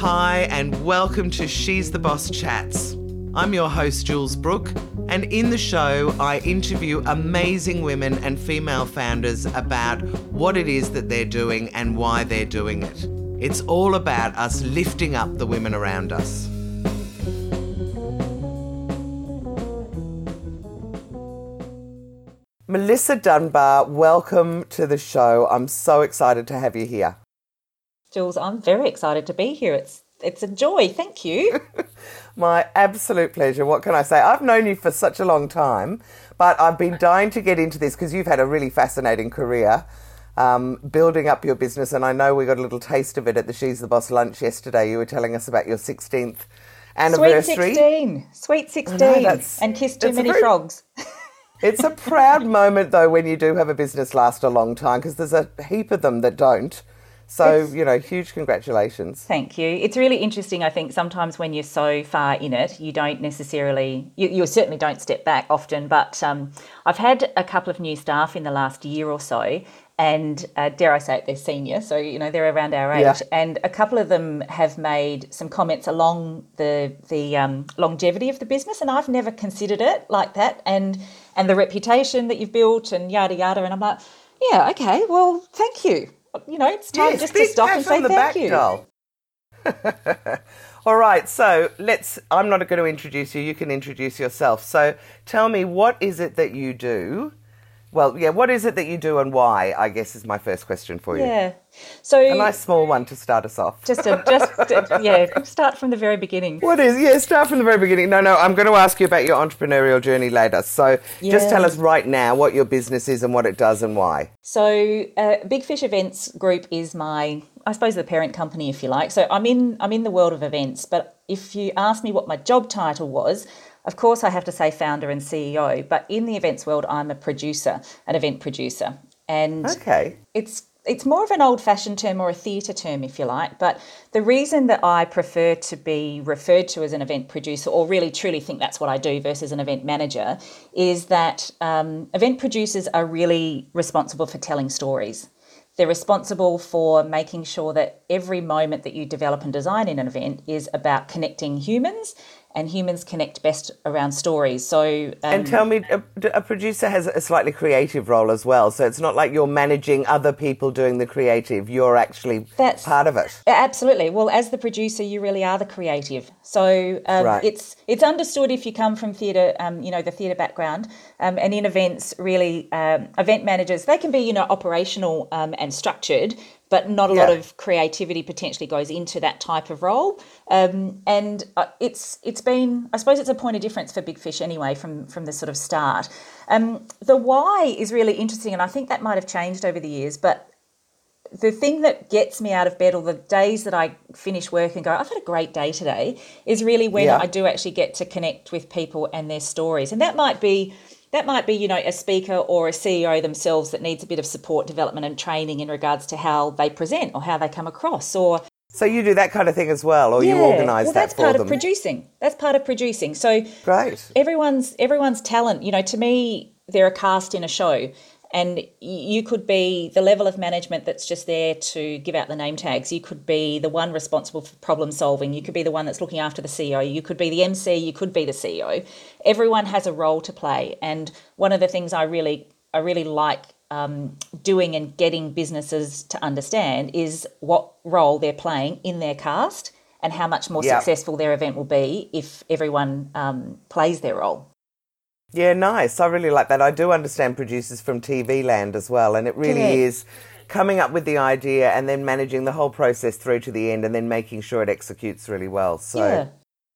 Hi, and welcome to She's the Boss Chats. I'm your host, Jules Brook, and in the show, I interview amazing women and female founders about what it is that they're doing and why they're doing it. It's all about us lifting up the women around us. Melissa Dunbar, welcome to the show. I'm so excited to have you here. Jules, I'm very excited to be here. It's it's a joy. Thank you. My absolute pleasure. What can I say? I've known you for such a long time, but I've been dying to get into this because you've had a really fascinating career. Um, building up your business, and I know we got a little taste of it at the She's the Boss lunch yesterday. You were telling us about your 16th anniversary. Sweet 16. Sweet 16. Know, and kissed too many very, frogs. it's a proud moment, though, when you do have a business last a long time because there's a heap of them that don't. So, it's, you know, huge congratulations. Thank you. It's really interesting, I think, sometimes when you're so far in it, you don't necessarily, you, you certainly don't step back often. But um, I've had a couple of new staff in the last year or so, and uh, dare I say it, they're senior, so you know they're around our age, yeah. and a couple of them have made some comments along the the um, longevity of the business, and I've never considered it like that, and and the reputation that you've built, and yada yada, and I'm like, yeah, okay, well, thank you you know, it's time yes, just to stop and say thank back, you. Doll. All right, so let's. I'm not going to introduce you. You can introduce yourself. So tell me, what is it that you do? Well, yeah, what is it that you do and why? I guess is my first question for you. Yeah. So a nice small one to start us off. Just a, just yeah, start from the very beginning. What is yeah? Start from the very beginning. No, no, I'm going to ask you about your entrepreneurial journey later. So yeah. just tell us right now what your business is and what it does and why. So uh, Big Fish Events Group is my, I suppose, the parent company, if you like. So I'm in I'm in the world of events, but if you ask me what my job title was. Of course, I have to say founder and CEO, but in the events world, I'm a producer, an event producer. And okay. it's it's more of an old fashioned term or a theatre term, if you like. But the reason that I prefer to be referred to as an event producer, or really truly think that's what I do versus an event manager, is that um, event producers are really responsible for telling stories. They're responsible for making sure that every moment that you develop and design in an event is about connecting humans and humans connect best around stories. So, um, and tell me, a, a, producer has a slightly creative role as well. So it's not like you're managing other people doing the creative. You're actually that's, part of it. Absolutely. Well, as the producer, you really are the creative. So um, right. it's it's understood if you come from theatre, um, you know, the theatre background, um, and in events, really, um, event managers they can be you know operational um, and structured, but not a yeah. lot of creativity potentially goes into that type of role. Um, and uh, it's it's been, I suppose, it's a point of difference for Big Fish anyway from from the sort of start. Um, the why is really interesting, and I think that might have changed over the years. But the thing that gets me out of bed, or the days that I finish work and go, I've had a great day today, is really when yeah. I do actually get to connect with people and their stories, and that might be that might be, you know, a speaker or a CEO themselves that needs a bit of support, development, and training in regards to how they present or how they come across, or so you do that kind of thing as well, or yeah. you organise that for them. well, that that's part them? of producing. That's part of producing. So great. Everyone's everyone's talent. You know, to me, they're a cast in a show, and you could be the level of management that's just there to give out the name tags. You could be the one responsible for problem solving. You could be the one that's looking after the CEO. You could be the MC. You could be the CEO. Everyone has a role to play. And one of the things I really, I really like um, doing and getting businesses to understand is what role they're playing in their cast and how much more yep. successful their event will be if everyone um, plays their role. Yeah, nice. I really like that. I do understand producers from TV land as well, and it really yeah. is coming up with the idea and then managing the whole process through to the end and then making sure it executes really well. So yeah.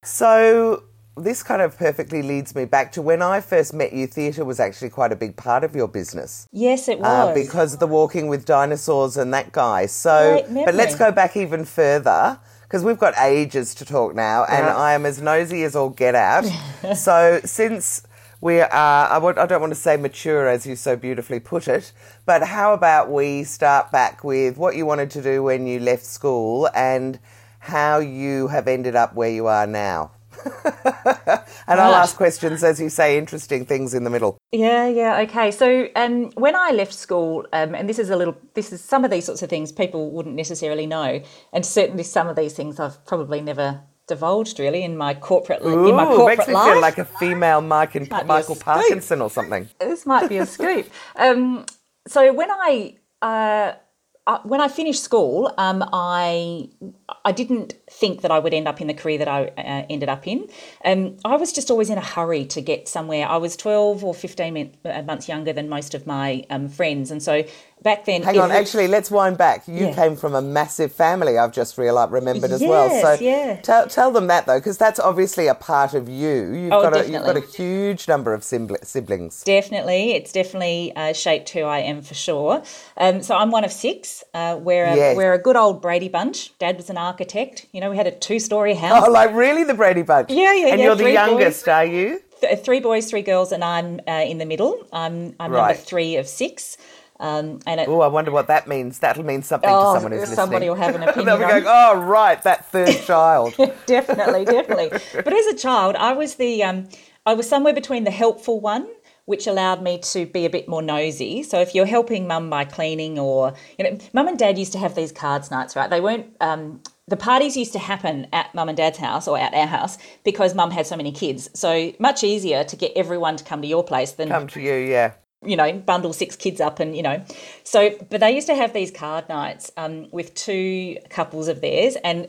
So this kind of perfectly leads me back to when I first met you. Theatre was actually quite a big part of your business. Yes, it uh, was uh, because of the Walking with Dinosaurs and that guy. So, but let's go back even further because we've got ages to talk now, and yeah. I am as nosy as all get out. so since we are, I, I don't want to say mature as you so beautifully put it, but how about we start back with what you wanted to do when you left school and how you have ended up where you are now? and I'll ask questions as you say interesting things in the middle. Yeah, yeah, okay. So um, when I left school, um, and this is a little, this is some of these sorts of things people wouldn't necessarily know, and certainly some of these things I've probably never divulged really in my corporate Ooh, in my corporate makes me life. feel like a female Mike and Michael Parkinson or something. This might be a scoop. Um, so when I uh, uh, when I finished school, um, I I didn't think that I would end up in the career that I uh, ended up in. Um, I was just always in a hurry to get somewhere. I was twelve or fifteen uh, months younger than most of my um, friends, and so back then. Hang on, actually, let's wind back. You yeah. came from a massive family. I've just realized, remembered as yes, well. So yeah. tell tell them that though, because that's obviously a part of you. You've oh, got definitely. a, you've got a huge number of siblings. Definitely, it's definitely uh, shaped who I am for sure. Um, so I'm one of six. Uh, we're a, yes. we're a good old Brady bunch. Dad was an architect. You know, we had a two story house. Oh, like really, the Brady bunch? Yeah, yeah, and yeah. you're the youngest, boys. are you? Th- three boys, three girls, and I'm uh, in the middle. I'm I'm right. number three of six. Um, and oh, I wonder what that means. That'll mean something oh, to someone who's somebody listening. Somebody will have an opinion. They'll be going, "Oh, right, that third child." definitely, definitely. But as a child, I was the um, I was somewhere between the helpful one, which allowed me to be a bit more nosy. So if you're helping mum by cleaning, or you know, mum and dad used to have these cards nights, right? They weren't. Um, the parties used to happen at mum and dad's house or at our house because mum had so many kids. So much easier to get everyone to come to your place than come to you, yeah you know, bundle six kids up and, you know. So, but they used to have these card nights um, with two couples of theirs, and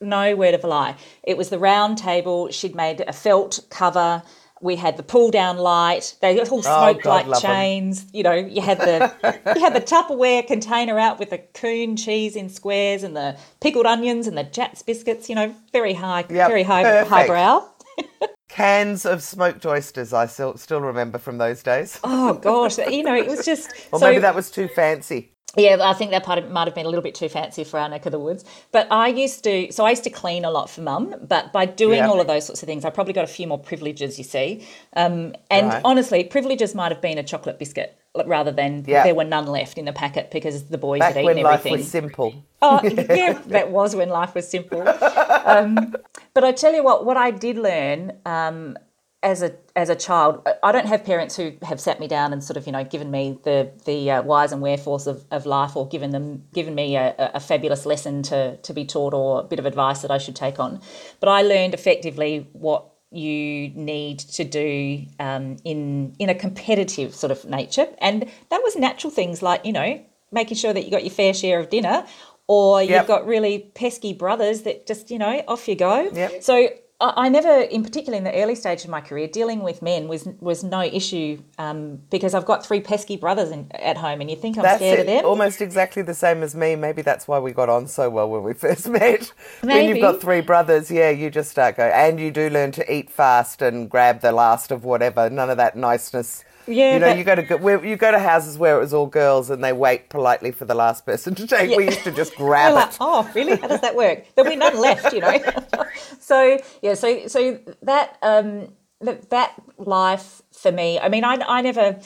no word of a lie. It was the round table. She'd made a felt cover. We had the pull down light. They all oh, smoked oh, like chains. Them. You know, you had the you had the Tupperware container out with the coon cheese in squares and the pickled onions and the Jatz biscuits. You know, very high, yep, very high highbrow. Cans of smoked oysters, I still still remember from those days. Oh gosh, you know, it was just. or so, maybe that was too fancy. Yeah, I think that part of, might have been a little bit too fancy for our neck of the woods. But I used to, so I used to clean a lot for mum. But by doing yeah. all of those sorts of things, I probably got a few more privileges. You see, um, and right. honestly, privileges might have been a chocolate biscuit rather than yeah. there were none left in the packet because the boys Back had eaten when everything. life was simple. Oh yeah, that was when life was simple. Um, but I tell you what, what I did learn um, as a as a child, I don't have parents who have sat me down and sort of you know given me the the uh, whys and wherefores of, of life or given them given me a, a, fabulous lesson to to be taught or a bit of advice that I should take on. But I learned effectively what you need to do um, in in a competitive sort of nature, and that was natural things like you know making sure that you got your fair share of dinner, or you've got really pesky brothers that just you know off you go. Yep. So I never, in particular in the early stage of my career, dealing with men was was no issue um, because I've got three pesky brothers in, at home, and you think I'm that's scared it. of them. Almost exactly the same as me. Maybe that's why we got on so well when we first met. Maybe. When you've got three brothers, yeah, you just start going, and you do learn to eat fast and grab the last of whatever. None of that niceness yeah, you know, you go to you go to houses where it was all girls, and they wait politely for the last person to take. Yeah. We used to just grab like, it. Oh, really? How does that work? There'll be none left, you know. so yeah, so so that um, that life for me. I mean, I I never.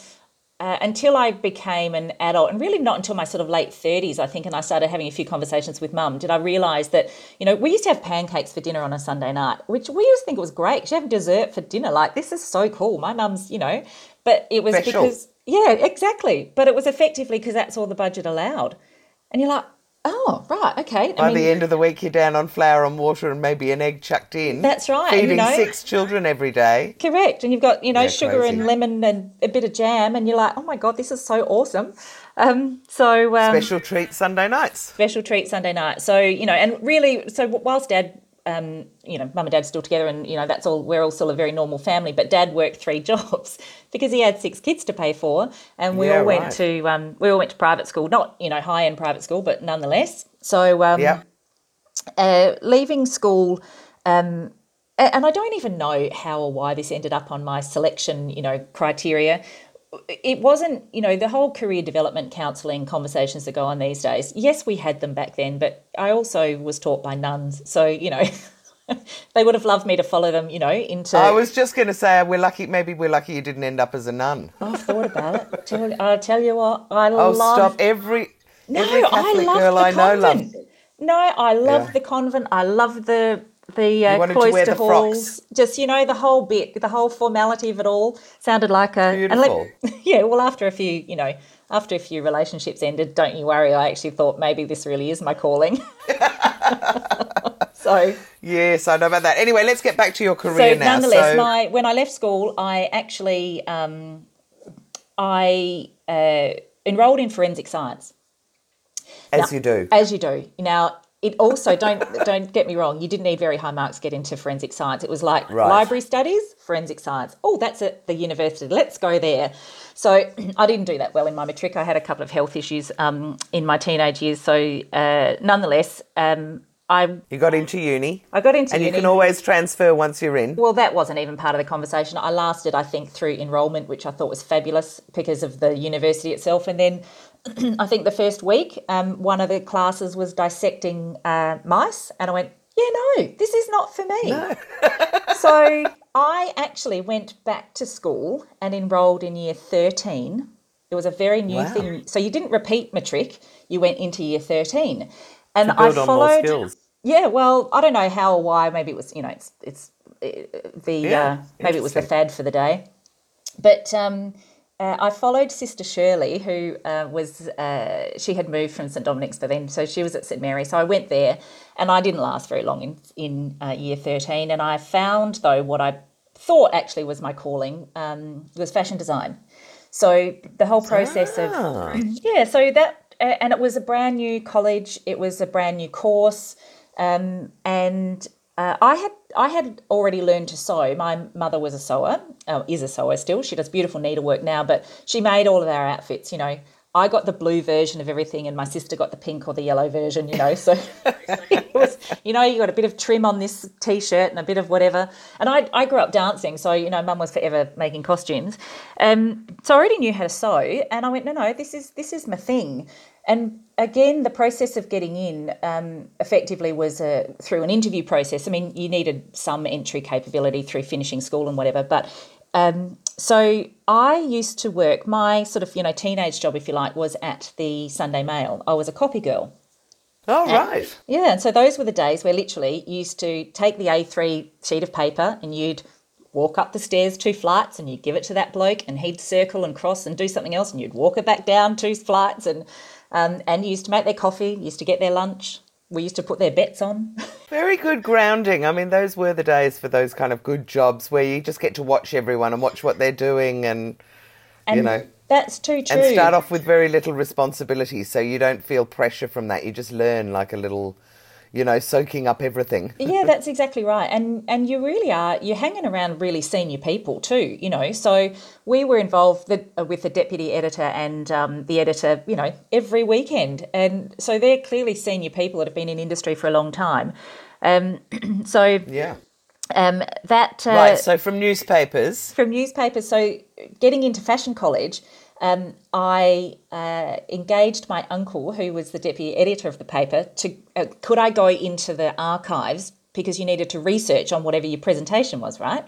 Uh, until I became an adult, and really not until my sort of late 30s, I think, and I started having a few conversations with mum, did I realise that, you know, we used to have pancakes for dinner on a Sunday night, which we used to think it was great. She have dessert for dinner. Like, this is so cool. My mum's, you know, but it was Special. because, yeah, exactly. But it was effectively because that's all the budget allowed. And you're like, oh, right, okay. By I mean, the end of the week, you're down on flour and water and maybe an egg chucked in. That's right. Feeding you know, six children every day. Correct. And you've got, you know, yeah, sugar crazy. and lemon and a bit of jam. And you're like, oh my God, this is so awesome. Um, so um, special treat Sunday nights. Special treat Sunday night. So you know, and really, so whilst Dad um, you know, mum and dad still together, and you know that's all. We're all still a very normal family. But dad worked three jobs because he had six kids to pay for, and we yeah, all went right. to um, we all went to private school, not you know high end private school, but nonetheless. So um, yeah. uh, leaving school. Um, and I don't even know how or why this ended up on my selection, you know, criteria it wasn't, you know, the whole career development counselling conversations that go on these days. Yes, we had them back then, but I also was taught by nuns. So, you know, they would have loved me to follow them, you know, into. I was just going to say, we're lucky, maybe we're lucky you didn't end up as a nun. Oh, I've thought about it. Tell, I'll tell you what, I oh, love. stop. Every, no, every Catholic I girl I know loves. No, I love yeah. the convent. I love the the uh, cloister halls, just you know the whole bit, the whole formality of it all sounded like a beautiful. Yeah, well, after a few, you know, after a few relationships ended, don't you worry. I actually thought maybe this really is my calling. so yes, I know about that. Anyway, let's get back to your career so, now. Nonetheless, so... my when I left school, I actually um, I uh, enrolled in forensic science. As now, you do. As you do. Now, it also don't don't get me wrong. You didn't need very high marks to get into forensic science. It was like right. library studies, forensic science. Oh, that's at the university. Let's go there. So I didn't do that well in my matric. I had a couple of health issues um, in my teenage years. So uh, nonetheless, um, I you got into uni. I got into uni and uni. you can always transfer once you're in. Well, that wasn't even part of the conversation. I lasted, I think, through enrolment, which I thought was fabulous because of the university itself. And then I think the first week, um, one of the classes was dissecting uh, mice, and I went, "Yeah, no, this is not for me." No. so I actually went back to school and enrolled in year thirteen. It was a very new wow. thing. So you didn't repeat matric; you went into year thirteen and I followed. Yeah, well, I don't know how or why. Maybe it was you know it's it's it, the yeah, uh, maybe it was the fad for the day, but. Um, uh, I followed Sister Shirley, who uh, was uh, she had moved from St Dominic's by then, so she was at St Mary. So I went there, and I didn't last very long in in uh, year thirteen. And I found though what I thought actually was my calling um, was fashion design. So the whole process ah. of yeah, so that and it was a brand new college. It was a brand new course, um, and uh, I had I had already learned to sew. My mother was a sewer, uh, is a sewer still. She does beautiful needlework now, but she made all of our outfits. You know, I got the blue version of everything, and my sister got the pink or the yellow version. You know, so it was, you know, you got a bit of trim on this t-shirt and a bit of whatever. And I, I grew up dancing, so you know, mum was forever making costumes, um, so I already knew how to sew. And I went, no, no, this is this is my thing. And again, the process of getting in um, effectively was a, through an interview process. I mean, you needed some entry capability through finishing school and whatever, but um, so I used to work. My sort of you know teenage job, if you like, was at the Sunday Mail. I was a copy girl. Oh and, right. Yeah, and so those were the days where literally you used to take the A3 sheet of paper and you'd walk up the stairs two flights and you'd give it to that bloke and he'd circle and cross and do something else and you'd walk it back down two flights and um, and used to make their coffee, used to get their lunch. We used to put their bets on. Very good grounding. I mean, those were the days for those kind of good jobs where you just get to watch everyone and watch what they're doing and, and you know. That's too true. And start off with very little responsibility so you don't feel pressure from that. You just learn like a little you know, soaking up everything. yeah, that's exactly right. And and you really are you're hanging around really senior people too, you know. So we were involved the, with the deputy editor and um, the editor, you know, every weekend, and so they're clearly senior people that have been in industry for a long time. Um, so yeah. Um, that uh, right. So from newspapers, from newspapers. So getting into fashion college, um, I uh, engaged my uncle, who was the deputy editor of the paper, to uh, could I go into the archives because you needed to research on whatever your presentation was, right?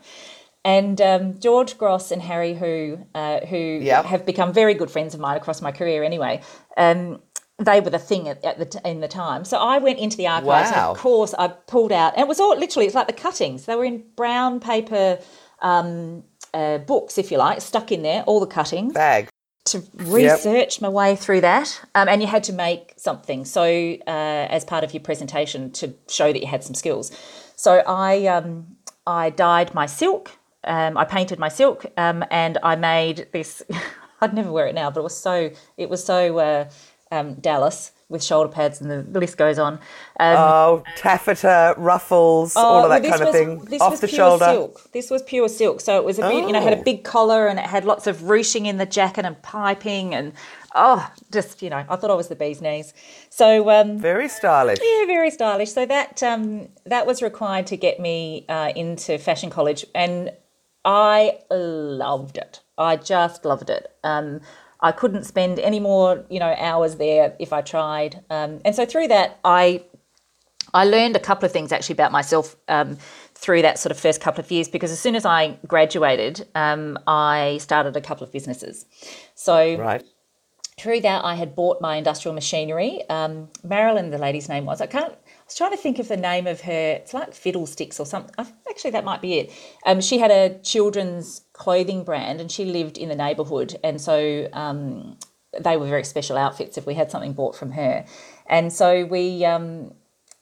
And um, George Gross and Harry, who uh, who yep. have become very good friends of mine across my career, anyway. Um, they were the thing at, at the t- in the time. So I went into the archives, wow. and of course I pulled out, and it was all literally it's like the cuttings. They were in brown paper um, uh, books, if you like, stuck in there, all the cuttings. Bag to research yep. my way through that. Um, and you had to make something. So, uh, as part of your presentation to show that you had some skills. So, I, um, I dyed my silk, um, I painted my silk, um, and I made this. I'd never wear it now, but it was so, it was so uh, um, Dallas with shoulder pads, and the list goes on. Um, oh, taffeta, ruffles, oh, all of that kind of thing, this off was the pure shoulder. Silk. This was pure silk, so it was a bit, oh. you know had a oh. big collar and it had lots of ruching in the jacket and piping and oh, just you know, I thought I was the bee's knees. So um, very stylish. Yeah, very stylish. So that um, that was required to get me uh, into fashion college, and I loved it. I just loved it. Um, I couldn't spend any more, you know, hours there if I tried. Um, and so through that, I I learned a couple of things actually about myself um, through that sort of first couple of years because as soon as I graduated, um, I started a couple of businesses. So right. through that, I had bought my industrial machinery. Um, Marilyn, the lady's name was. I can't I was trying to think of the name of her. It's like Fiddlesticks or something. Actually, that might be it. Um, she had a children's clothing brand, and she lived in the neighbourhood, and so um, they were very special outfits. If we had something bought from her, and so we um,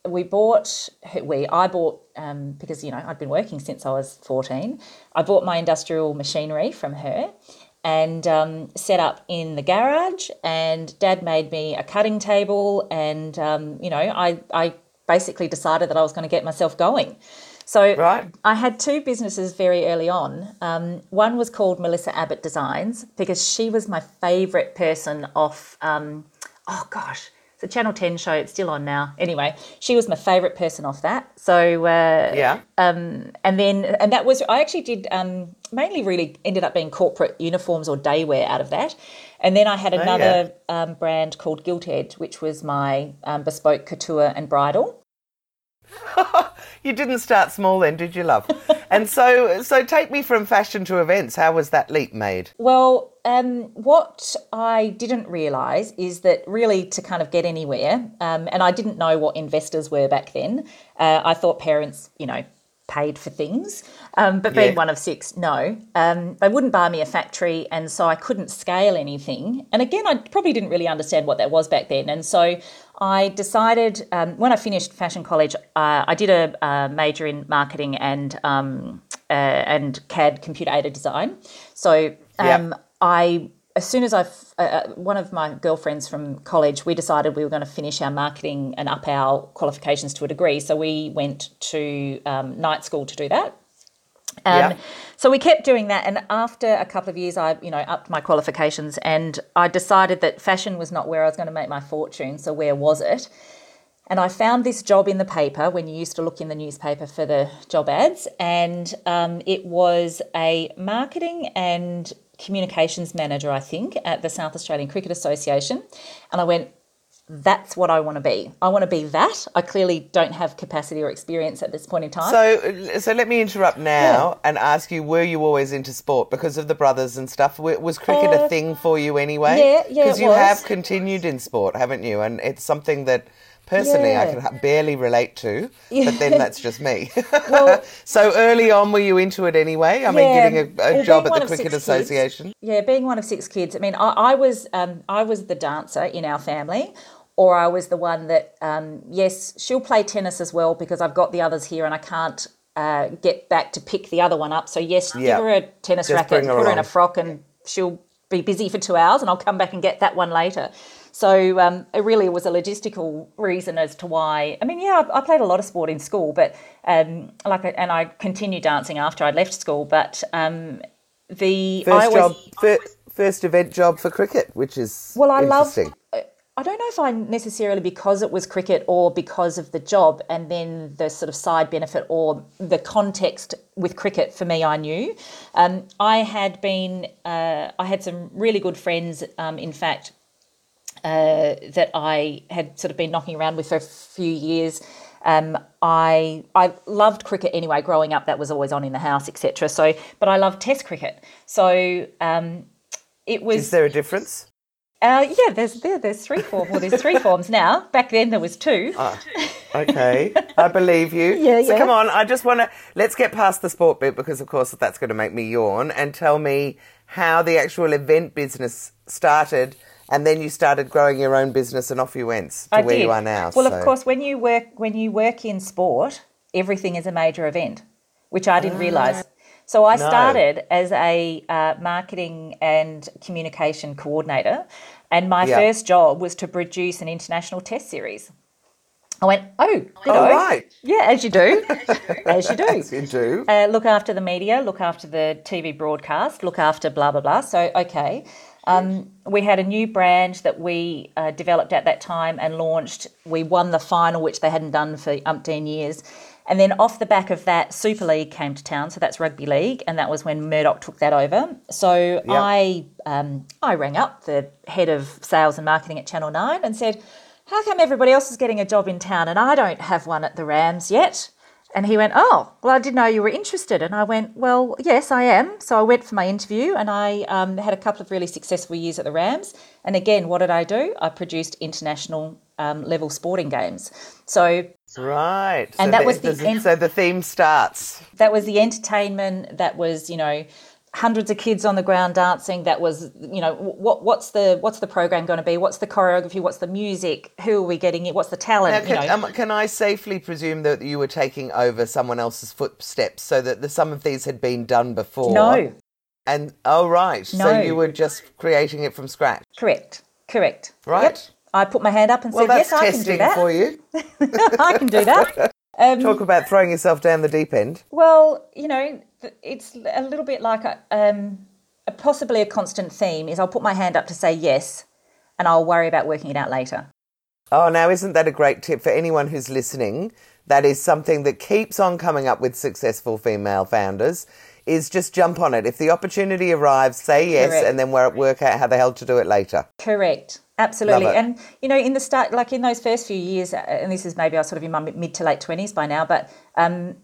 we bought we I bought um, because you know I'd been working since I was fourteen. I bought my industrial machinery from her and um, set up in the garage. And Dad made me a cutting table, and um, you know I I basically decided that I was going to get myself going. So right. I had two businesses very early on. Um, one was called Melissa Abbott Designs because she was my favourite person off. Um, oh gosh it's a Channel 10 show. It's still on now. Anyway, she was my favourite person off that. So uh, yeah. Um, and then and that was I actually did um, mainly really ended up being corporate uniforms or daywear out of that. And then I had another oh, yeah. um, brand called Gilt Edge, which was my um, bespoke couture and bridal. you didn't start small then, did you, love? and so, so take me from fashion to events. How was that leap made? Well, um, what I didn't realise is that really to kind of get anywhere, um, and I didn't know what investors were back then. Uh, I thought parents, you know, paid for things. Um, but being yeah. one of six, no. Um, they wouldn't buy me a factory, and so I couldn't scale anything. And again, I probably didn't really understand what that was back then. And so I decided um, when I finished fashion college, uh, I did a, a, major in marketing and um, uh, and CAD computer aided design. So um, I as soon as I, uh, uh, one of my girlfriends from college, we decided we were going to finish our marketing and up our qualifications to a degree. So we went to um, night school to do that. Um, yeah. So we kept doing that, and after a couple of years, I, you know, upped my qualifications, and I decided that fashion was not where I was going to make my fortune. So where was it? And I found this job in the paper when you used to look in the newspaper for the job ads, and um, it was a marketing and communications manager, I think, at the South Australian Cricket Association. And I went, that's what I want to be. I want to be that. I clearly don't have capacity or experience at this point in time. So, so let me interrupt now yeah. and ask you: Were you always into sport because of the brothers and stuff? Was cricket uh, a thing for you anyway? Yeah, yeah. Because you was. have continued in sport, haven't you? And it's something that personally yeah. I can barely relate to, yeah. but then that's just me. Well, so early on, were you into it anyway? I yeah, mean, getting a, a job at the Cricket Association. Kids, yeah, being one of six kids. I mean, I, I was um, I was the dancer in our family. Or I was the one that, um, yes, she'll play tennis as well because I've got the others here and I can't uh, get back to pick the other one up. So, yes, give her a tennis Just racket, her put her in a frock, and she'll be busy for two hours and I'll come back and get that one later. So um, it really was a logistical reason as to why. I mean, yeah, I, I played a lot of sport in school, but um, like, and I continued dancing after I'd left school. But um, the first job, first event job for cricket, which is well, I love. I don't know if I necessarily because it was cricket or because of the job and then the sort of side benefit or the context with cricket for me, I knew. Um, I had been, uh, I had some really good friends, um, in fact, uh, that I had sort of been knocking around with for a few years. Um, I I loved cricket anyway. Growing up, that was always on in the house, etc. So, but I loved Test cricket. So um, it was. Is there a difference? Uh, yeah, there's there, there's three forms. Well, there's three forms now. Back then there was two. Ah, okay, I believe you. Yeah, so yeah. come on, I just want to let's get past the sport bit because, of course, that's going to make me yawn. And tell me how the actual event business started and then you started growing your own business, and off you went to I where did. you are now. Well, so. of course, when you work when you work in sport, everything is a major event, which I didn't realise. So I no. started as a uh, marketing and communication coordinator, and my yep. first job was to produce an international test series. I went, oh, good. Oh, right. Yeah, as you do. as you do. as you do. Uh, look after the media, look after the TV broadcast, look after blah, blah, blah. So, okay. Um, we had a new brand that we uh, developed at that time and launched. We won the final, which they hadn't done for umpteen years. And then off the back of that, Super League came to town. So that's rugby league, and that was when Murdoch took that over. So yep. I um, I rang up the head of sales and marketing at Channel Nine and said, "How come everybody else is getting a job in town and I don't have one at the Rams yet?" And he went, Oh, well, I didn't know you were interested. And I went, Well, yes, I am. So I went for my interview and I um, had a couple of really successful years at the Rams. And again, what did I do? I produced international um, level sporting games. So Right. And so that was the so the theme starts. That was the entertainment. That was you know hundreds of kids on the ground dancing. That was you know what what's the what's the program going to be? What's the choreography? What's the music? Who are we getting it? What's the talent? Now, can, um, can I safely presume that you were taking over someone else's footsteps, so that the, some of these had been done before? no, And oh right, No. so you were just creating it from scratch, correct, correct. right? Yep. I put my hand up and Well, said, "Yes, I can do that. for you. I can do that." Um, Talk about throwing yourself down the deep end. Well, you know, it's a little bit like a, um, a possibly a constant theme is I'll put my hand up to say yes, and I'll worry about working it out later. Oh, now isn't that a great tip for anyone who's listening? That is something that keeps on coming up with successful female founders. Is just jump on it. If the opportunity arrives, say yes, Correct. and then work work out how the hell to do it later. Correct. Absolutely. And, you know, in the start, like in those first few years, and this is maybe I was sort of in my mid to late 20s by now, but um,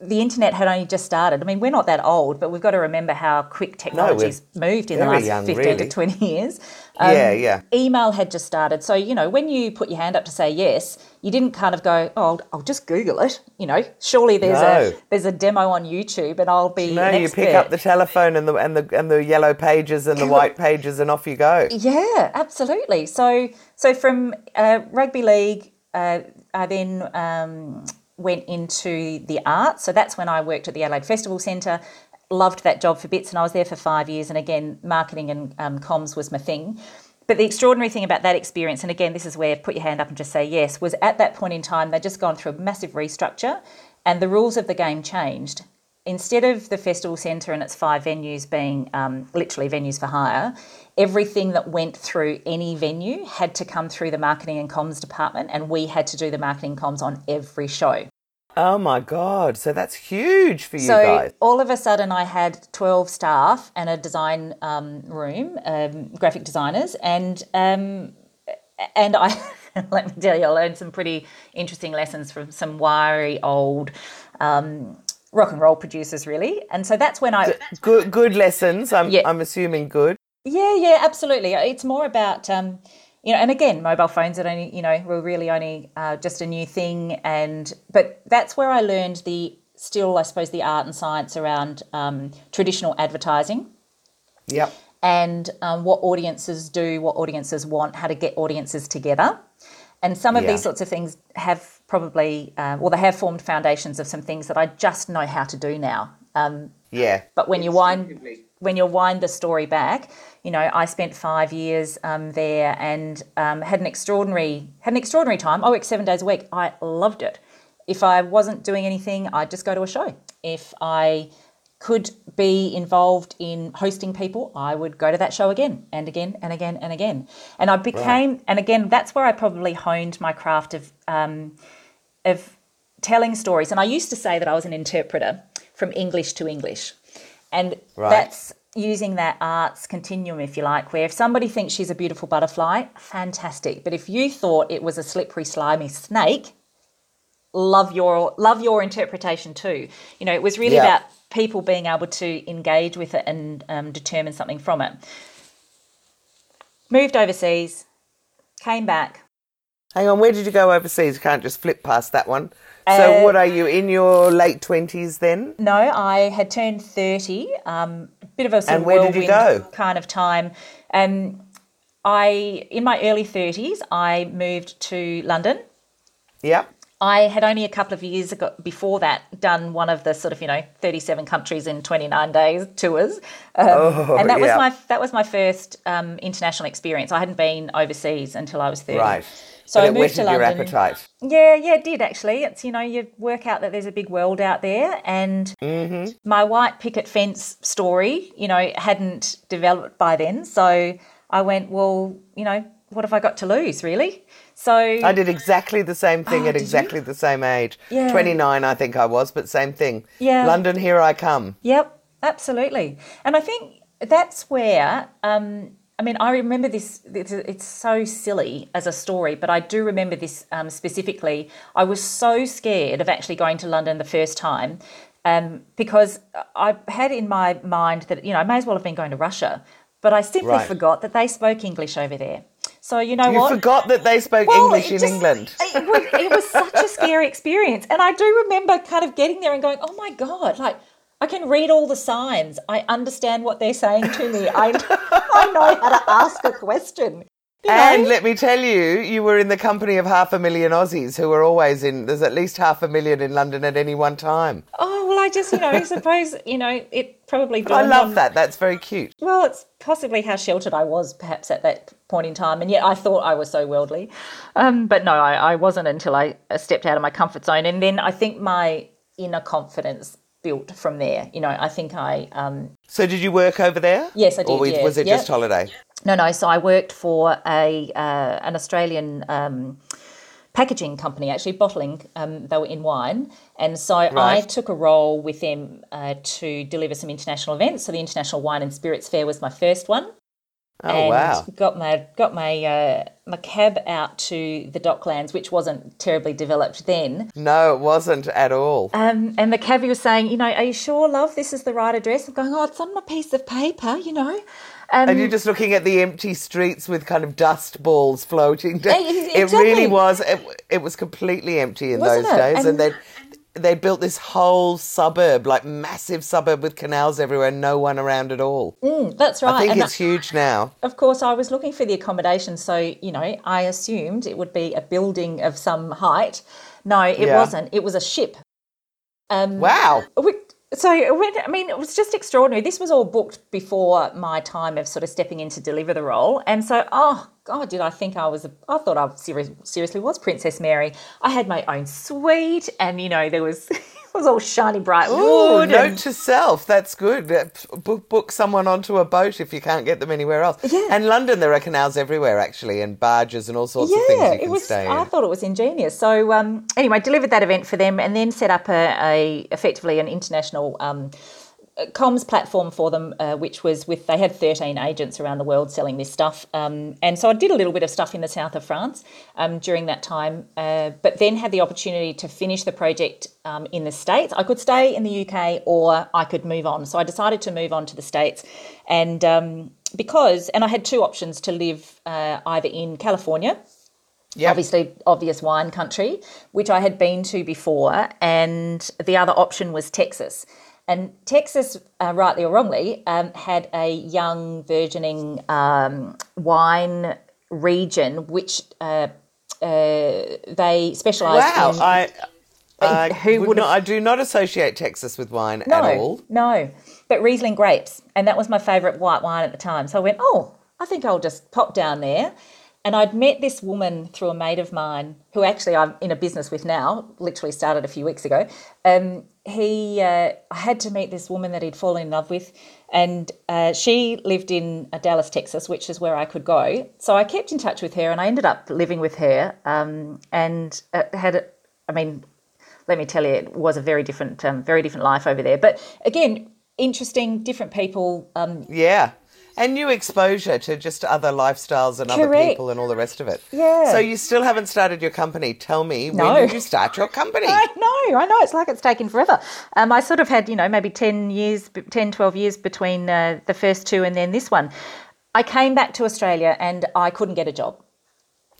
the internet had only just started. I mean, we're not that old, but we've got to remember how quick technology's moved in the last young, 15 to 20 years. Um, yeah, yeah. Email had just started. So, you know, when you put your hand up to say yes, you didn't kind of go, oh, I'll, I'll just Google it. You know, surely there's a there's a demo on YouTube and I'll be No, you pick up the telephone and the and the and the yellow pages and the white pages, and off you go. Yeah, absolutely. So, so from uh, rugby league, uh, I then um, went into the arts. So that's when I worked at the Adelaide Festival Centre. Loved that job for bits, and I was there for five years. And again, marketing and um, comms was my thing. But the extraordinary thing about that experience, and again, this is where put your hand up and just say yes, was at that point in time they'd just gone through a massive restructure, and the rules of the game changed instead of the festival centre and its five venues being um, literally venues for hire, everything that went through any venue had to come through the marketing and comms department, and we had to do the marketing comms on every show. Oh my god! So that's huge for you so guys. all of a sudden, I had 12 staff and a design um, room, um, graphic designers, and um, and I let me tell you, I learned some pretty interesting lessons from some wiry old um, rock and roll producers, really. And so that's when I Good, good lessons. I'm, Yeah. I'm assuming good. Yeah, yeah, absolutely. It's more about, um, you know, and again, mobile phones are only, you know, were really only uh, just a new thing, and but that's where I learned the still, I suppose, the art and science around um, traditional advertising Yep. and um, what audiences do, what audiences want, how to get audiences together. And some of Yeah. these sorts of things have probably, uh, well, they have formed foundations of some things that I just know how to do now. Um, Yeah. but when you wind when you wind the story back, you know, I spent five years um, there and um, had an extraordinary had an extraordinary time. I worked seven days a week. I loved it. If I wasn't doing anything, I'd just go to a show. If I could be involved in hosting people, I would go to that show again and again and again and again. And I became, and again, that's where I probably honed my craft of um, of telling stories. And I used to say that I was an interpreter from English to English. And Right. that's using that arts continuum, if you like, where if somebody thinks she's a beautiful butterfly, fantastic. But if you thought it was a slippery, slimy snake, love your love your interpretation too. You know, it was really Yeah. about people being able to engage with it and um, determine something from it. Moved overseas, came back, Hang on, where did you go overseas? You can't just flip past that one. So, Uh, what are you in your late twenties then? No, I had turned 30, um, a bit of a sort And of where did you whirlwind go? kind of time. Um, I, in my early 30s, I moved to London. Yeah. I had only a couple of years ago, before that done one of the sort of you know 37 countries in 29 days tours, um, Oh, and that was my that was my first um, international experience. I hadn't been overseas until I was 30. Right. So but I it moved whetted to your London. appetite. Yeah, yeah, it did actually. It's you know you work out that there's a big world out there, and Mm-hmm. my white picket fence story, you know, hadn't developed by then. So I went, well, you know, what have I got to lose, really? So I did exactly the same thing Oh, at did you? exactly the same age. Yeah. 29, I think I was, but same thing. Yeah. London, here I come. Yep, absolutely. And I think that's where, um, I mean, I remember this, it's, so silly as a story, but I do remember this um, specifically. I was so scared of actually going to London the first time um, because I had in my mind that, you know, I may as well have been going to Russia, but I simply Right. forgot that they spoke English over there. So you know you what? You forgot that they spoke well, English in England. It was, it was such a scary experience, and I do remember kind of getting there and going, "Oh my god!" Like I can read all the signs. I understand what they're saying to me. I I know how to ask a question. You and let me tell you, you were in the company of half a million Aussies who are always in. There's at least half a million in London at any one time. Oh well, I just you know I suppose you know it probably. I love on, that. That's very cute. Well, it's possibly how sheltered I was perhaps at that point in time, and yet I thought I was so worldly. Um, but no, I, I wasn't until I stepped out of my comfort zone, and then I think my inner confidence built from there. You know, I think I. Um, so did you work over there? Yes, I did. Or yeah. was it yep. just holiday? No, no. So I worked for a uh, an Australian um, packaging company, actually bottling. Um, they were in wine, and so right. I took a role with them uh, to deliver some international events. So the International Wine and Spirits Fair was my first one. Oh and wow! Got my got my uh, my cab out to the Docklands, which wasn't terribly developed then. No, it wasn't at all. Um, and the cabbie was saying, you know, are you sure, love, this is the right address? I'm going, oh, it's on my piece of paper, you know. Um, and you're just looking at the empty streets with kind of dust balls floating down. Exactly. It really was. It, it was completely empty in Wasn't those it? days, And- and they they built this whole suburb, like massive suburb with canals everywhere, no one around at all. Mm, that's right. I think And it's huge now. Of course, I was looking for the accommodation, so you know, I assumed it would be a building of some height. No, it Yeah. wasn't. It was a ship. Um, Wow. we- So, when, I mean, it was just extraordinary. This was all booked before my time of sort of stepping in to deliver the role, and so, oh God, did I think I was? A, I thought I serious, seriously was Princess Mary. I had my own suite, and you know, there was it was all shiny bright Ooh, wood. note to self. That's good. Book, book someone onto a boat if you can't get them anywhere else. Yeah. And London, there are canals everywhere, actually, and barges and all sorts of things you yeah, can it was. stay I thought it was ingenious. So um, anyway, delivered that event for them, and then set up a, a effectively an international um, comms platform for them, uh, which was with they had thirteen agents around the world selling this stuff, um, and so I did a little bit of stuff in the south of France um, during that time, uh, but then had the opportunity to finish the project um, in the states. I could stay in the UK or I could move on. So I decided to move on to the states, and um, because and I had two options to live uh, either in California Yep. obviously obvious wine country, which I had been to before, and the other option was Texas. And Texas, uh, rightly or wrongly, um, had a young, burgeoning um, wine region, which uh, uh, they specialised Wow, in. I, I, who would not, I do not associate Texas with wine no, at all. no, but Riesling grapes, and that was my favourite white wine at the time. So I went, oh, I think I'll just pop down there. And I'd met this woman through a mate of mine, who actually I'm in a business with now. Literally started a few weeks ago. Um, he, uh, I had to meet this woman that he'd fallen in love with, and uh, she lived in uh, Dallas, Texas, which is where I could go. So I kept in touch with her, and I ended up living with her, um, and uh, had, I mean, let me tell you, it was a very different, um, very different life over there. But again, interesting, different people. Um, Yeah. And new exposure to just other lifestyles and other people and all the rest of it. Yeah. So you still haven't started your company. Tell me, No. when did you start your company? I know, I know. It's like it's taken forever. Um, I sort of had, you know, maybe 10 years, 10, 12 years between uh, the first two and then this one. I came back to Australia and I couldn't get a job.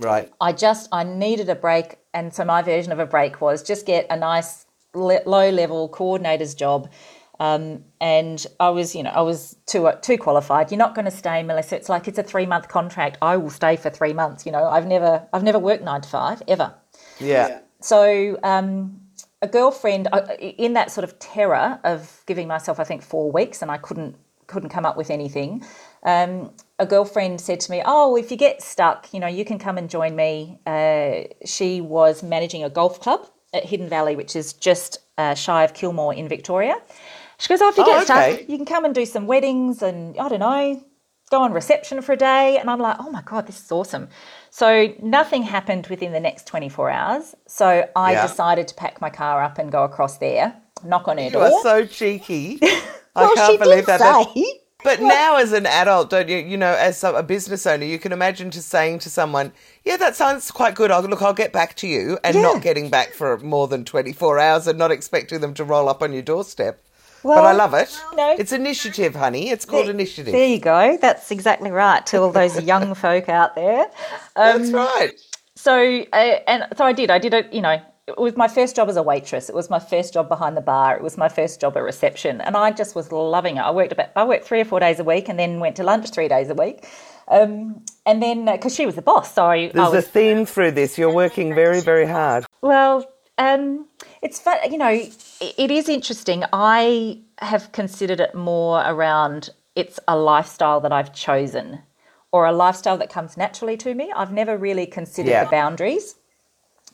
Right. I just, I needed a break. And so my version of a break was just get a nice low level coordinator's job. Um, and I was, you know, I was too too qualified. You're not going to stay, Melissa. It's like it's a three month contract. I will stay for three months. You know, I've never I've never worked nine to five ever. Yeah. So um, a girlfriend in that sort of terror of giving myself, I think, four weeks, and I couldn't couldn't come up with anything. Um, a girlfriend said to me, "Oh, if you get stuck, you know, you can come and join me." Uh, she was managing a golf club at Hidden Valley, which is just uh, shy of Kilmore in Victoria. She goes, "Oh, if you Oh, get okay. stuck, you can come and do some weddings, and I don't know, go on reception for a day." And I'm like, "Oh my god, this is awesome!" So nothing happened within the next 24 hours. So I Yeah. decided to pack my car up and go across there, knock on her You door. are so cheeky. I can't she believe did that. Say. But now, as an adult, don't you? You know, as some- a business owner, you can imagine just saying to someone, "Yeah, that sounds quite good. I'll look. I'll get back to you," and Yeah. not getting back for more than twenty four hours, and not expecting them to roll up on your doorstep. Well, but I love it. No. It's initiative, honey. It's called there, initiative. There you go. That's exactly right to all those young folk out there. Um, That's right. So, uh, and so I did. I did it, you know, it was my first job as a waitress. It was my first job behind the bar. It was my first job at reception, and I just was loving it. I worked about I worked three or four days a week, and then went to lunch three days a week. Um, and then because uh, she was the boss, so I, there's I was, a theme through this. You're working very, very hard. Well, um, it's fun. You know, it, it is interesting. I have considered it more around it's a lifestyle that I've chosen, or a lifestyle that comes naturally to me. I've never really considered yeah. the boundaries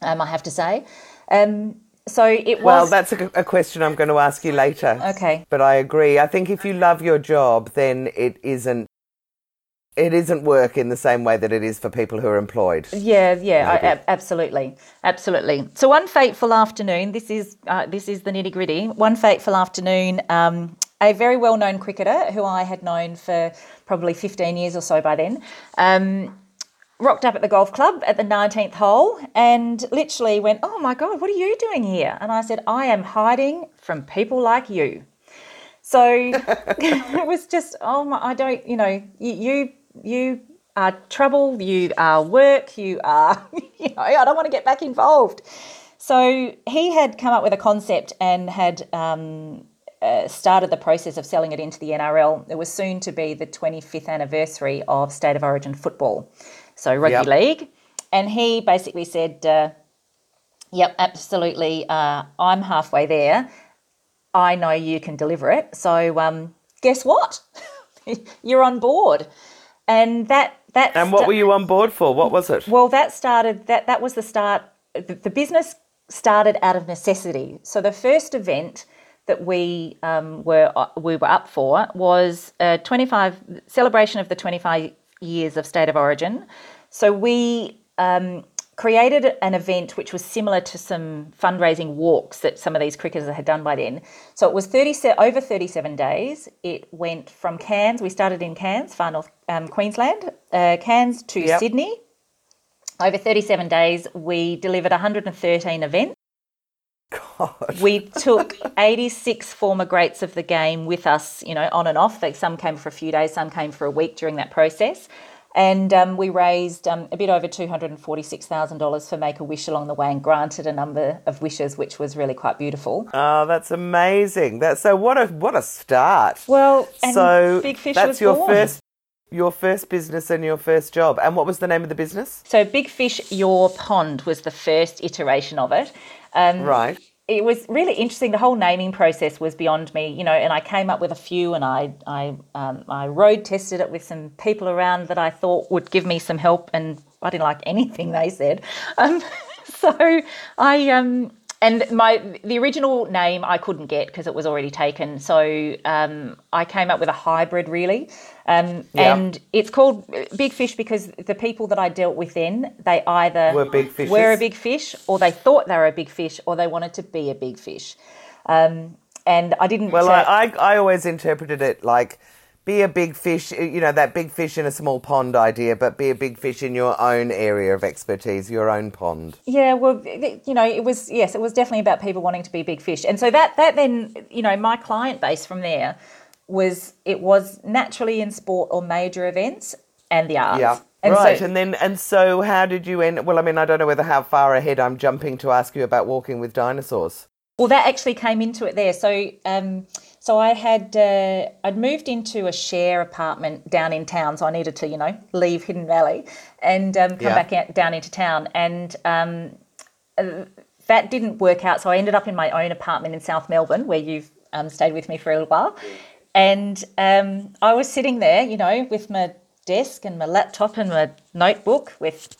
um, I have to say. Um, so it was. Well, that's a, a, question I'm going to ask you later. Okay. But I agree. I think if you love your job, then it isn't. It isn't work in the same way that it is for people who are employed. Yeah, yeah, I, absolutely, absolutely. So one fateful afternoon, this is uh, this is the nitty gritty. One fateful afternoon, um, a very well known cricketer who I had known for probably fifteen years or so by then. Um, rocked up at the golf club at the 19th hole and literally went, Oh my God, what are you doing here? And I said, I am hiding from people like you. So it was just, oh my, I don't, you know, you, you, you are trouble, you are work, you are, you know, I don't want to get back involved. So he had come up with a concept and had um, uh, started the process of selling it into the NRL. It was soon to be the 25th anniversary of State of Origin football so rugby yep. league. And he basically said, uh, Yep, absolutely. Uh, I'm halfway there. I know you can deliver it. So um, guess what? You're on board. And that that And what were you on board for? What was it? Well, that started that that was the start the, the business started out of necessity. So the first event that we um, were uh, we were up for was a 25 celebration of the 25 years of State of Origin. So we um, created an event which was similar to some fundraising walks that some of these cricketers had done by then. So it was 30, over 37 days. It went from Cairns, we started in Cairns, far north um, Queensland, uh, Cairns to yep. Sydney. Over 37 days, we delivered 113 events. God. We took 86 former greats of the game with us, you know, on and off. Some came for a few days, some came for a week during that process. And um, we raised um, a bit over $246,000 for Make a Wish along the way and granted a number of wishes, which was really quite beautiful. Oh, that's amazing. That's so what a what a start. Well, so Big Fish that's your born. first your first business and your first job. And what was the name of the business? So Big Fish Your Pond was the first iteration of it. Um, right. It was really interesting. The whole naming process was beyond me, you know. And I came up with a few, and I I um, I road tested it with some people around that I thought would give me some help, and I didn't like anything they said. Um, so I um and my the original name I couldn't get because it was already taken. So um, I came up with a hybrid, really, um, yeah. and it's called Big Fish because the people that I dealt with then they either were big fishes. were a big fish, or they thought they were a big fish, or they wanted to be a big fish. Um, and I didn't. Well, uh, I, I I always interpreted it like be a big fish, you know, that big fish in a small pond idea, but be a big fish in your own area of expertise, your own pond. Yeah, well, you know, it was, yes, it was definitely about people wanting to be big fish. And so that, that then, you know, my client base from there was, it was naturally in sport or major events and the arts. Yeah. And right, so, and then and so how did you end? Well, I mean, I don't know whether how far ahead I'm jumping to ask you about walking with dinosaurs. Well, that actually came into it there. So, um, so I had uh, I'd moved into a share apartment down in town, so I needed to you know leave Hidden Valley and um, come yeah. back out, down into town, and um, uh, that didn't work out. So I ended up in my own apartment in South Melbourne, where you've um, stayed with me for a little while, and um, I was sitting there, you know, with my desk and my laptop and my notebook with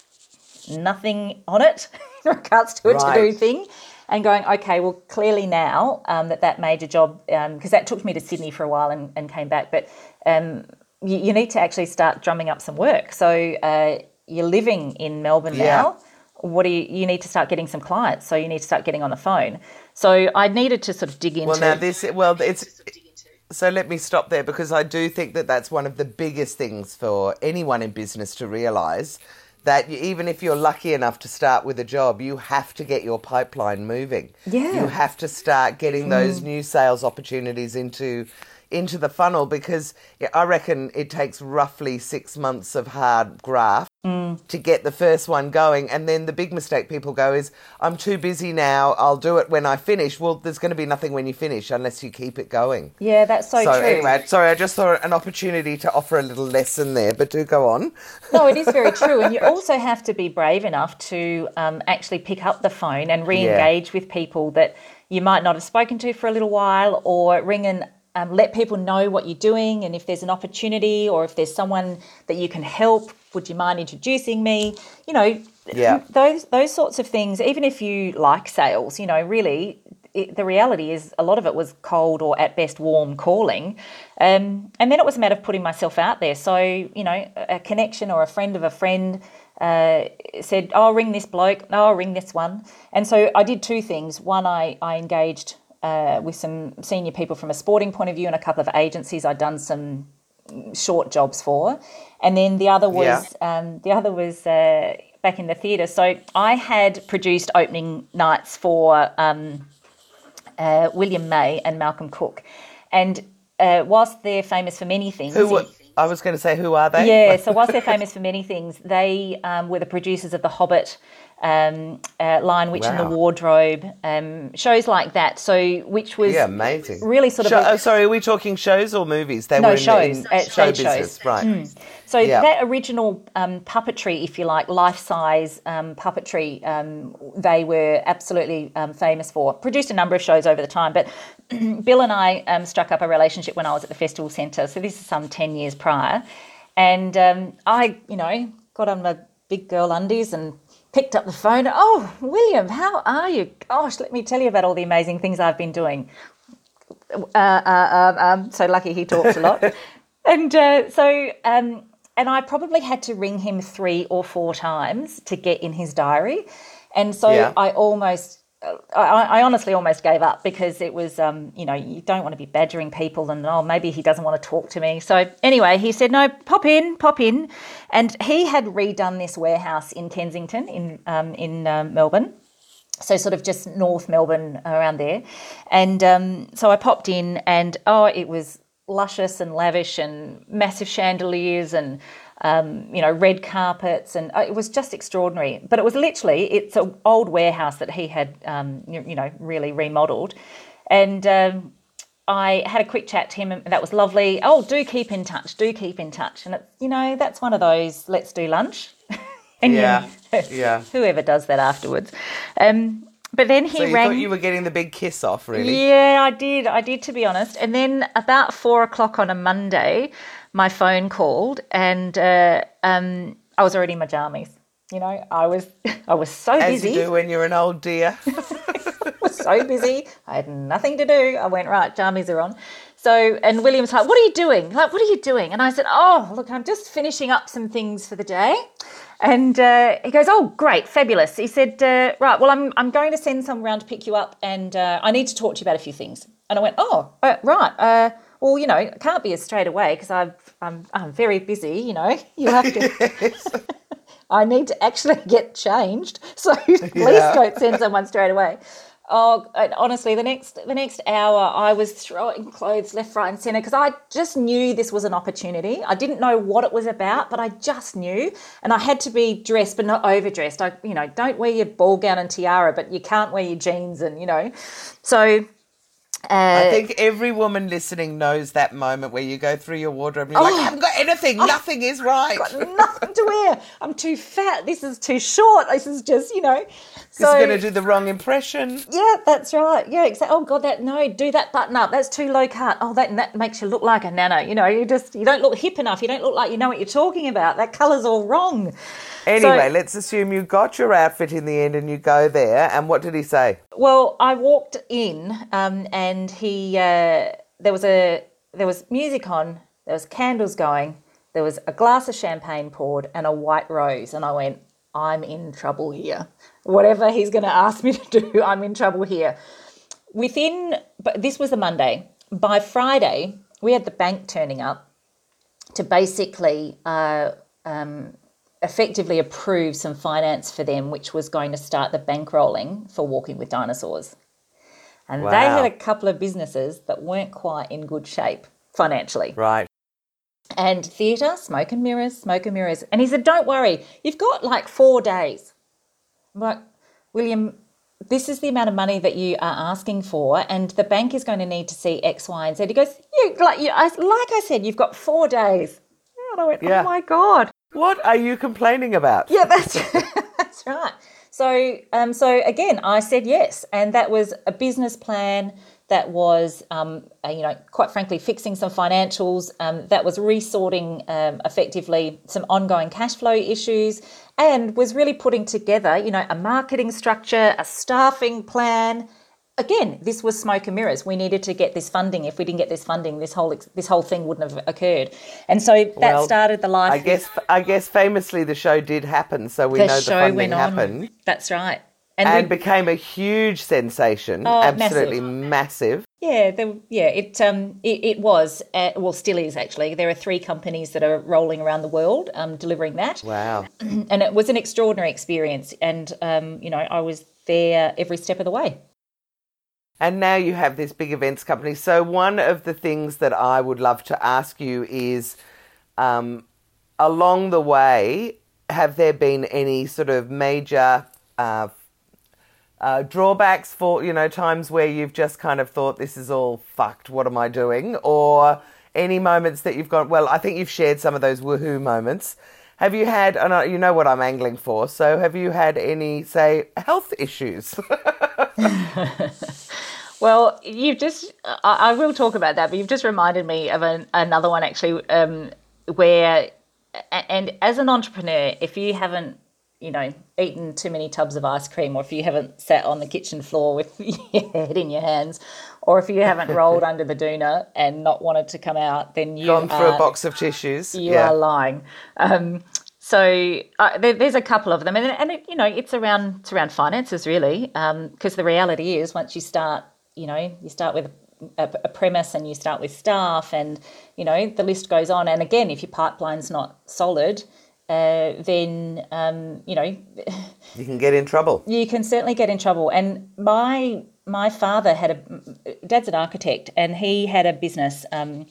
nothing on it in regards to a right. to do thing and going, okay, well, clearly now um, that that major job, because um, that took me to Sydney for a while and, and came back, but um, you, you, need to actually start drumming up some work. So uh, you're living in Melbourne yeah. now. What do you, you need to start getting some clients? So you need to start getting on the phone. So I needed to sort of dig into. Well, now this, well, it's. So let me stop there because I do think that that's one of the biggest things for anyone in business to realise that even if you're lucky enough to start with a job, you have to get your pipeline moving. Yeah. You have to start getting those mm. new sales opportunities into into the funnel because I reckon it takes roughly six months of hard graft mm. to get the first one going. And then the big mistake people go is, I'm too busy now, I'll do it when I finish. Well, there's going to be nothing when you finish unless you keep it going. Yeah, that's so, so true. Anyway, sorry, I just thought an opportunity to offer a little lesson there, but do go on. no, it is very true. And you also have to be brave enough to um, actually pick up the phone and re engage yeah. with people that you might not have spoken to for a little while or ring and um, let people know what you're doing and if there's an opportunity or if there's someone that you can help would you mind introducing me? You know yeah. those those sorts of things even if you like sales you know really it, the reality is a lot of it was cold or at best warm calling um, and then it was a matter of putting myself out there. So you know a connection or a friend of a friend uh, said oh ring this bloke. Oh ring this one. And so i did two things. One i, I engaged uh, with some senior people from a sporting point of view and a couple of agencies I'd done some short jobs for, and then the other was yeah. um, the other was uh, back in the theatre. So I had produced opening nights for um, uh, William May and Malcolm Cooke, and uh, whilst they're famous for many things. Who were, I was going to say, who are they? Yeah, so whilst they're famous for many things, they um, were the producers of The Hobbit um, uh, Lion Witch wow. in the Wardrobe, um, shows like that. So, which was yeah, amazing. Really sort of. Show, oh, sorry, are we talking shows or movies? They no, were shows. In, in show business, shows. right? Mm. So yeah. that original um, puppetry, if you like, life-size um, puppetry, um, they were absolutely um, famous for. Produced a number of shows over the time, but Bill and I um, struck up a relationship when I was at the Festival Centre. So this is some ten years prior, and um, I, you know, got on my big girl undies and picked up the phone. Oh, William, how are you? Gosh, let me tell you about all the amazing things I've been doing. Uh, uh, um, um, so lucky he talks a lot. and uh, so, um, and I probably had to ring him three or four times to get in his diary. And so yeah. I almost I, I, honestly almost gave up because it was, um, you know, you don't want to be badgering people and, oh, maybe he doesn't want to talk to me. So, anyway, he said, no, pop in, pop in. And he had redone this warehouse in Kensington, in, um, in um, Melbourne. So, sort of just North Melbourne around there. And um, so I popped in, and oh, it was luscious and lavish and massive chandeliers and um, you know, red carpets, and uh, it was just extraordinary. But it was literally it's an old warehouse that he had, um, you, you, know, really remodeled, and um, I had a quick chat to him, and that was lovely. Oh, do keep in touch, do keep in touch, and it's you know that's one of those let's do lunch, and yeah, yeah, whoever does that afterwards. Um, but then he so you rang. Thought you were getting the big kiss off, really? Yeah, I did. I did, to be honest. And then about four o'clock on a Monday, my phone called, and uh, um, I was already in my jammies. You know, I was I was so As busy. As you do when you're an old dear. I was so busy. I had nothing to do. I went right. Jammies are on. So, and William's like, "What are you doing? Like, what are you doing?" And I said, "Oh, look, I'm just finishing up some things for the day." And uh, he goes, "Oh, great, fabulous." He said, uh, "Right, well, I'm I'm going to send someone around to pick you up, and uh, I need to talk to you about a few things." And I went, "Oh, uh, right. Uh, well, you know, it can't be as straight away because I'm I'm very busy. You know, you have to. I need to actually get changed, so please yeah. don't send someone straight away. Oh, honestly, the next the next hour, I was throwing clothes left, right, and centre because I just knew this was an opportunity. I didn't know what it was about, but I just knew, and I had to be dressed but not overdressed. I, you know, don't wear your ball gown and tiara, but you can't wear your jeans, and you know, so uh, I think every woman listening knows that moment where you go through your wardrobe and you're oh, like, I haven't got anything. Oh, nothing is right. I've got nothing to wear. I'm too fat. This is too short. This is just, you know. So, this is going to do the wrong impression. Yeah, that's right. Yeah, exactly. Oh God, that no, do that button up. That's too low cut. Oh, that that makes you look like a nano. You know, you just you don't look hip enough. You don't look like you know what you're talking about. That colour's all wrong. Anyway, so, let's assume you got your outfit in the end and you go there. And what did he say? Well, I walked in um, and he uh, there was a there was music on, there was candles going, there was a glass of champagne poured and a white rose, and I went, I'm in trouble here. Whatever he's going to ask me to do, I'm in trouble here. Within, but this was a Monday. By Friday, we had the bank turning up to basically uh, um, effectively approved some finance for them, which was going to start the bankrolling for Walking with Dinosaurs. And wow. they had a couple of businesses that weren't quite in good shape financially. Right. And theatre, smoke and mirrors, smoke and mirrors. And he said, Don't worry, you've got like four days. I'm like, William, this is the amount of money that you are asking for, and the bank is going to need to see X, Y, and Z. He goes, you, like, you, I, like I said, you've got four days. And I went, oh yeah. oh my God. What are you complaining about? Yeah, that's, that's right. So, um, so again, I said yes, and that was a business plan that was, um, uh, you know, quite frankly, fixing some financials. Um, that was resorting um, effectively some ongoing cash flow issues, and was really putting together, you know, a marketing structure, a staffing plan. Again, this was smoke and mirrors. We needed to get this funding. If we didn't get this funding, this whole this whole thing wouldn't have occurred. And so that well, started the life. I guess I guess famously the show did happen, so we the know the funding happened. That's right and, and became a huge sensation. Oh, absolutely massive. massive. Yeah, there, yeah, it um, it, it was, uh, well, still is actually. There are three companies that are rolling around the world um, delivering that. Wow! And it was an extraordinary experience, and um, you know, I was there every step of the way. And now you have this big events company. So one of the things that I would love to ask you is, um, along the way, have there been any sort of major uh, uh, drawbacks for, you know, times where you've just kind of thought, this is all fucked, what am I doing? Or any moments that you've gone, well, I think you've shared some of those woohoo moments. Have you had, and you know what I'm angling for, so have you had any, say, health issues? well, you've just, I, I, will talk about that, but you've just reminded me of an, another one actually um, where, and as an entrepreneur, if you haven't you know, eaten too many tubs of ice cream, or if you haven't sat on the kitchen floor with your head in your hands, or if you haven't rolled under the doona and not wanted to come out, then you gone through a box of tissues. You yeah. are lying. Um, so uh, there, there's a couple of them, and, and it, you know, it's around it's around finances really, because um, the reality is once you start, you know, you start with a, a, premise and you start with staff, and you know, the list goes on. And again, if your pipeline's not solid uh, then um, you know you can get in trouble. You can certainly get in trouble. And my my father had a dad's an architect, and he had a business. Um,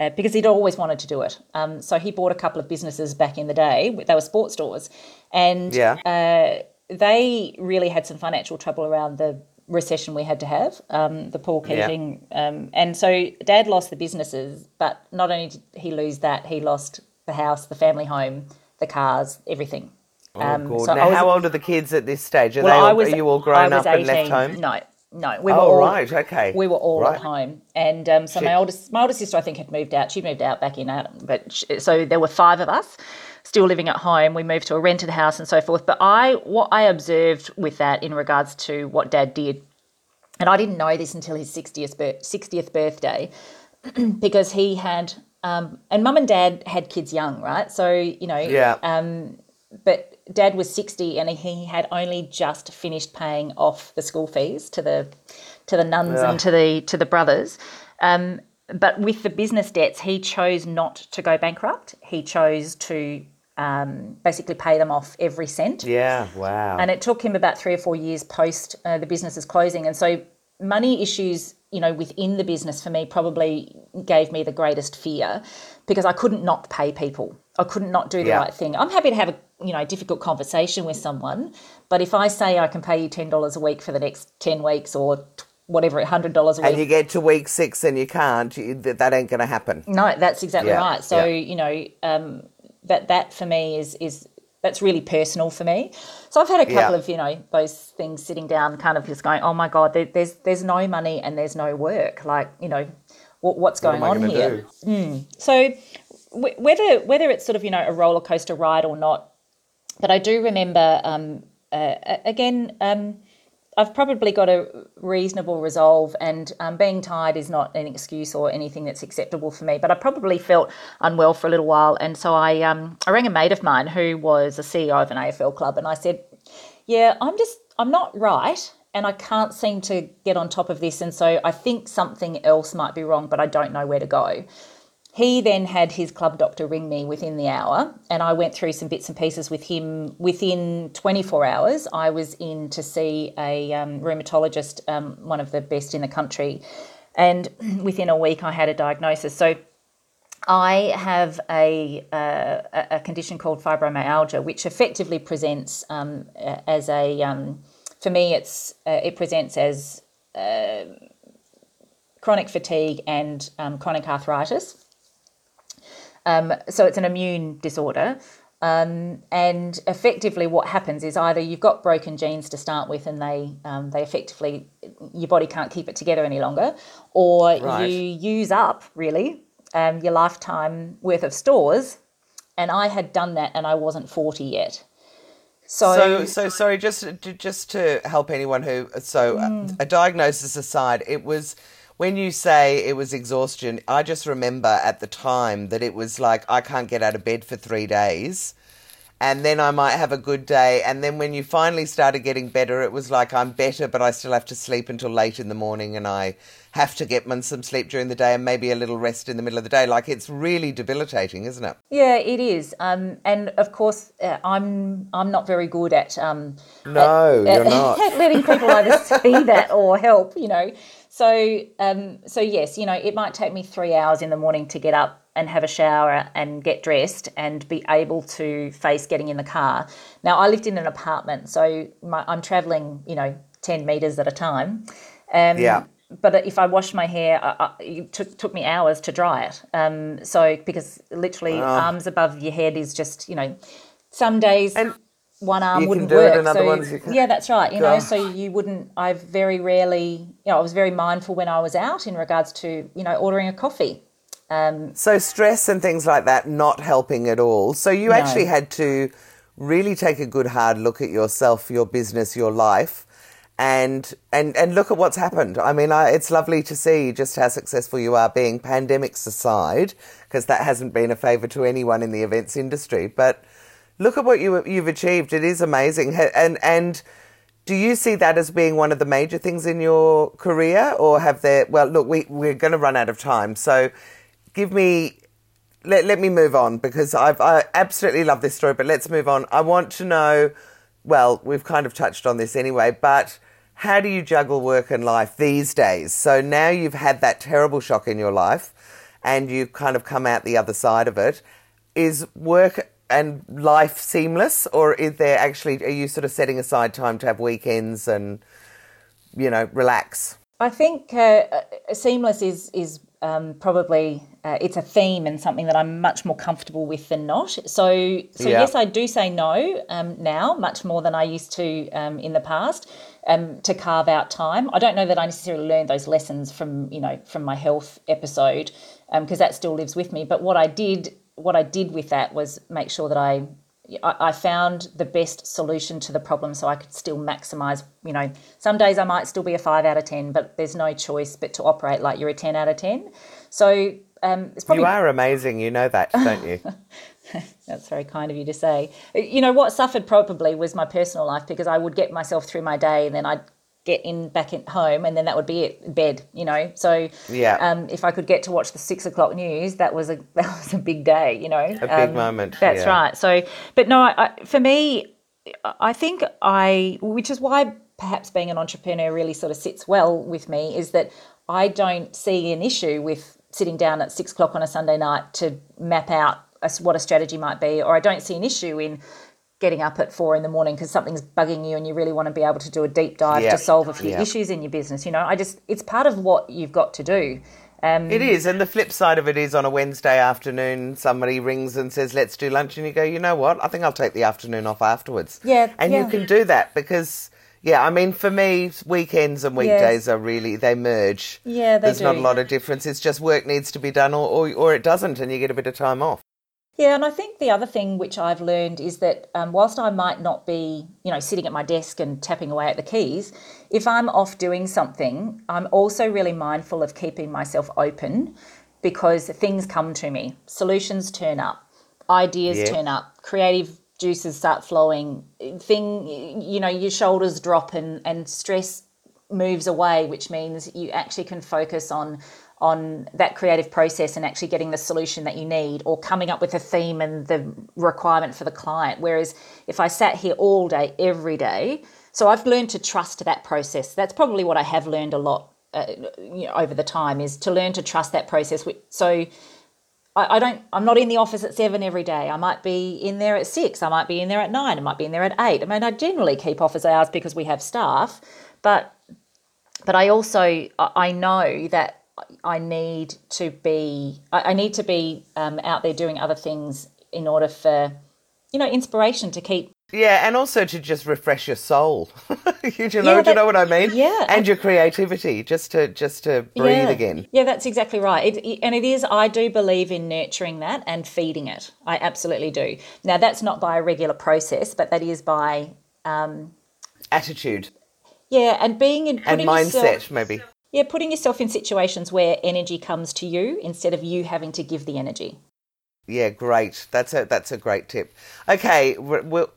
uh, because he'd always wanted to do it. Um, so he bought a couple of businesses back in the day. They were sports stores. And yeah. uh, they really had some financial trouble around the recession we had to have, um, the Paul Keating. Yeah. Um, and so dad lost the businesses, but not only did he lose that, he lost the house, the family home, the cars, everything. Oh, um, God. So now, was, how old are the kids at this stage? Are, well, all, was, are you all grown up 18. and left home? No, no. We were oh, all, right, okay. We were all right. at home, and um, so Shit. my oldest, my oldest sister, I think, had moved out. She moved out back in Adam, but she, so there were five of us still living at home. We moved to a rented house and so forth. But I, what I observed with that in regards to what Dad did, and I didn't know this until his 60th, 60th birthday, because he had um, and mum and dad had kids young, right? So, you know, yeah. Um, but dad was 60 and he had only just finished paying off the school fees to the to the nuns yeah. and to the to the brothers. Um, but with the business debts, he chose not to go bankrupt. He chose to um, basically pay them off every cent. Yeah, wow. And it took him about three or four years post uh, the business's closing. And so money issues you know, within the business for me probably gave me the greatest fear because I couldn't not pay people. I couldn't not do the yeah. right thing. I'm happy to have a you know difficult conversation with someone, but if I say I can pay you ten dollars a week for the next ten weeks or whatever hundred dollars a week, and you get to week six and you can't, you, that ain't going to happen. No, that's exactly yeah. right. So yeah. you know um, that that for me is is that's really personal for me. So I've had a couple yeah. of you know those things sitting down, kind of just going, oh my god, there, there's there's no money and there's no work. Like you know, what, what's going what on here? Mm. So w- whether whether it's sort of you know a roller coaster ride or not, but I do remember um, uh, again. Um, I've probably got a reasonable resolve, and um, being tired is not an excuse or anything that's acceptable for me. But I probably felt unwell for a little while, and so I um, I rang a mate of mine who was a CEO of an AFL club, and I said, "Yeah, I'm just I'm not right, and I can't seem to get on top of this, and so I think something else might be wrong, but I don't know where to go." He then had his club doctor ring me within the hour, and I went through some bits and pieces with him. Within 24 hours, I was in to see a um, rheumatologist, um, one of the best in the country, and within a week, I had a diagnosis. So I have a, uh, a condition called fibromyalgia, which effectively presents um, as a, um, for me, it's uh, it presents as uh, chronic fatigue and um, chronic arthritis. Um, so it's an immune disorder. Um, and effectively, what happens is either you've got broken genes to start with, and they um, they effectively your body can't keep it together any longer, or right. you use up really um, your lifetime worth of stores. And I had done that, and I wasn't forty yet. So, so, so sorry. Just, just to help anyone who, so mm. a diagnosis aside, it was when you say it was exhaustion, I just remember at the time that it was like I can't get out of bed for three days. And then I might have a good day. And then when you finally started getting better, it was like I'm better, but I still have to sleep until late in the morning and I have to get some sleep during the day and maybe a little rest in the middle of the day. Like it's really debilitating, isn't it? Yeah, it is. Um, and of course, uh, I'm I'm not very good at um, no, at, you're at, not at letting people either see that or help. You know, so, um, so yes, you know, it might take me three hours in the morning to get up and have a shower and get dressed and be able to face getting in the car. Now, I lived in an apartment, so my, I'm traveling, you know, 10 meters at a time. Um, yeah. But if I washed my hair, I, I, it took, took me hours to dry it. Um, so, because literally uh, arms above your head is just, you know, some days. And- one arm you wouldn't work. so, Yeah, that's right. You know, so you wouldn't. I've very rarely, you know, I was very mindful when I was out in regards to, you know, ordering a coffee. Um, so stress and things like that not helping at all. So you no. actually had to really take a good hard look at yourself, your business, your life, and and and look at what's happened. I mean, I, it's lovely to see just how successful you are, being pandemics aside, because that hasn't been a favour to anyone in the events industry, but look at what you you've achieved. It is amazing, and and do you see that as being one of the major things in your career, or have there? Well, look, we we're going to run out of time, so give me. Let, let me move on because I've, I absolutely love this story, but let's move on. I want to know, well, we've kind of touched on this anyway, but how do you juggle work and life these days? So now you've had that terrible shock in your life and you've kind of come out the other side of it. Is work and life seamless, or is there actually are you sort of setting aside time to have weekends and you know relax? I think uh, uh, seamless is is um, probably uh, it's a theme and something that I'm much more comfortable with than not. So so yeah. yes, I do say no um, now much more than I used to um, in the past. Um, to carve out time. I don't know that I necessarily learned those lessons from you know from my health episode because um, that still lives with me. But what I did what I did with that was make sure that I I, found the best solution to the problem so I could still maximize. You know, some days I might still be a five out of 10, but there's no choice but to operate like you're a 10 out of 10. So um, it's probably. You are amazing. You know that, don't you? That's very kind of you to say. You know, what suffered probably was my personal life because I would get myself through my day and then I'd get in back at home and then that would be it bed you know? So yeah. um, if i could get to watch the six o'clock news that was a that was a big day you know? A big um, moment that's yeah. right. So but no I, for me i think i which is why perhaps being an entrepreneur really sort of sits well with me is that i don't see an issue with sitting down at six o'clock on a sunday night to map out what a strategy might be or i don't see an issue in getting up at four in the morning because something's bugging you and you really want to be able to do a deep dive to solve a few issues in your business. You know, I just, it's part of what you've got to do. Um, it is, and the flip side of it is on a Wednesday afternoon, somebody rings and says, "Let's do lunch," and you go, "You know what? I think I'll take the afternoon off afterwards." Yeah, and yeah. you can do that because, yeah, I mean, for me, weekends and weekdays are really they merge. Yeah, they There's do. not a lot of difference. It's just work needs to be done, or, or or it doesn't, and you get a bit of time off. Yeah, and I think the other thing which I've learned is that um, whilst I might not be, you know, sitting at my desk and tapping away at the keys, if I'm off doing something, I'm also really mindful of keeping myself open because things come to me, solutions turn up, ideas yeah. turn up, creative juices start flowing, thing, you know, your shoulders drop and and stress moves away, which means you actually can focus on on that creative process and actually getting the solution that you need or coming up with a theme and the requirement for the client. Whereas if I sat here all day, every day, so I've learned to trust that process. That's probably what I have learned a lot uh, you know, over the time is to learn to trust that process. So I, I, don't. I'm not in the office at seven every day. I might be in there at six. I might be in there at nine. I might be in there at eight. I mean, I generally keep office hours because we have staff, but but I also I know that I need to be I need to be um, out there doing other things in order for you know inspiration to keep yeah, and also to just refresh your soul. you, know, yeah, that, you know what I mean? Yeah, and your creativity, just to just to breathe yeah. again. Yeah, that's exactly right. It, and it is. I do believe in nurturing that and feeding it. I absolutely do. Now, that's not by a regular process, but that is by um, attitude. Yeah, and being in and mindset, yourself, maybe. Yeah, putting yourself in situations where energy comes to you instead of you having to give the energy. Yeah, great. That's a that's a great tip. Okay, we'll,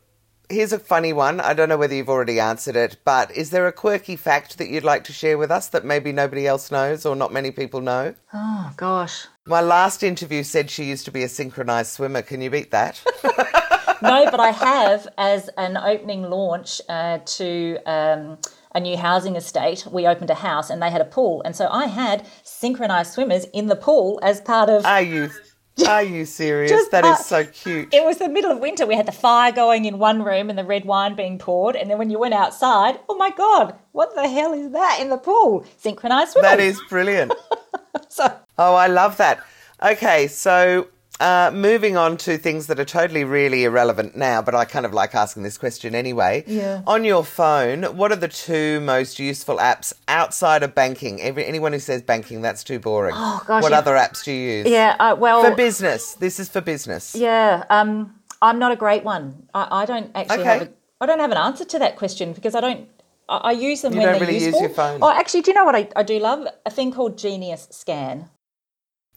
here's a funny one. I don't know whether you've already answered it, but is there a quirky fact that you'd like to share with us that maybe nobody else knows or not many people know? Oh gosh. My last interview said she used to be a synchronized swimmer. Can you beat that? no, but I have as an opening launch uh, to. Um, a new housing estate, we opened a house and they had a pool. And so I had synchronized swimmers in the pool as part of. Are you? Are you serious? Just that is so cute. It was the middle of winter. We had the fire going in one room and the red wine being poured. And then when you went outside, oh my God, what the hell is that in the pool? Synchronized swimmers. That is brilliant. so. Oh, I love that. Okay, so uh, moving on to things that are totally really irrelevant now, but I kind of like asking this question anyway. Yeah. On your phone, what are the two most useful apps outside of banking? Every, anyone who says banking, that's too boring. Oh gosh. What yeah. other apps do you use? Yeah. Uh, well, for business. This is for business. Yeah. Um, I'm not a great one. I, I don't actually okay. have. A, I don't have an answer to that question because I don't. I, I use them you when don't they're really useful. use your phone. Oh, actually, do you know what I, I do love? A thing called Genius Scan.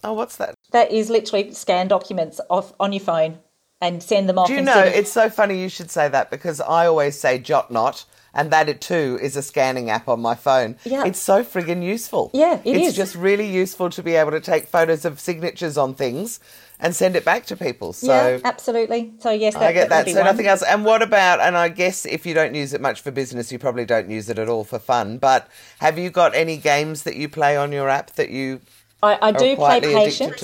Oh, what's that? That is literally scan documents off on your phone and send them off. Do you know? Of... It's so funny you should say that because I always say Jotnot, and that it too is a scanning app on my phone. Yeah. It's so friggin' useful. Yeah, it it's is. just really useful to be able to take photos of signatures on things and send it back to people. So yeah, absolutely. So yes, that, I get that. that. so one. nothing else. And what about? And I guess if you don't use it much for business, you probably don't use it at all for fun. But have you got any games that you play on your app that you I, I do play patience.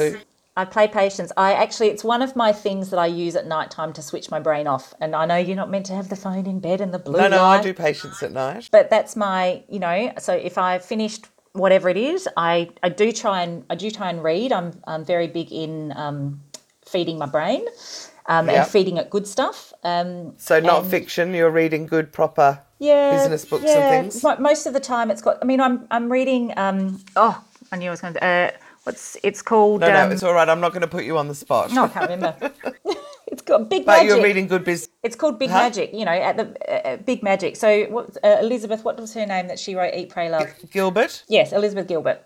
I play patience. I actually, it's one of my things that I use at night time to switch my brain off. And I know you're not meant to have the phone in bed and the blue No, no, light, I do patience at night. But that's my, you know, so if I've finished whatever it is, I, I do try and I do try and read. I'm I'm very big in um, feeding my brain um, yep. and feeding it good stuff. Um, so not and, fiction. You're reading good, proper yeah, business books yeah. and things. Most of the time, it's got. I mean, I'm I'm reading. Um, oh, I knew I was going to. Uh, what's it's called? No, um, no, it's all right. I'm not going to put you on the spot. No, I can't remember. it's called Big but Magic. you're reading good business. It's called Big huh? Magic. You know, at the uh, Big Magic. So, what uh, Elizabeth? What was her name that she wrote? Eat, Pray, Love. Gilbert. Yes, Elizabeth Gilbert.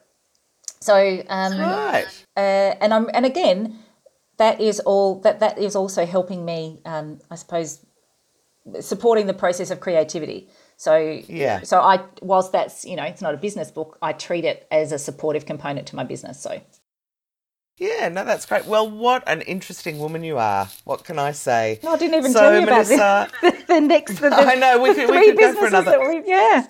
So, um, right. Uh, and I'm and again, that is all. That that is also helping me. Um, I suppose supporting the process of creativity. So yeah. So I whilst that's you know it's not a business book, I treat it as a supportive component to my business. So. Yeah, no, that's great. Well, what an interesting woman you are. What can I say? No, I didn't even so, tell you Melissa, about the, the next. The, the I know we could, we could go for another. Yeah.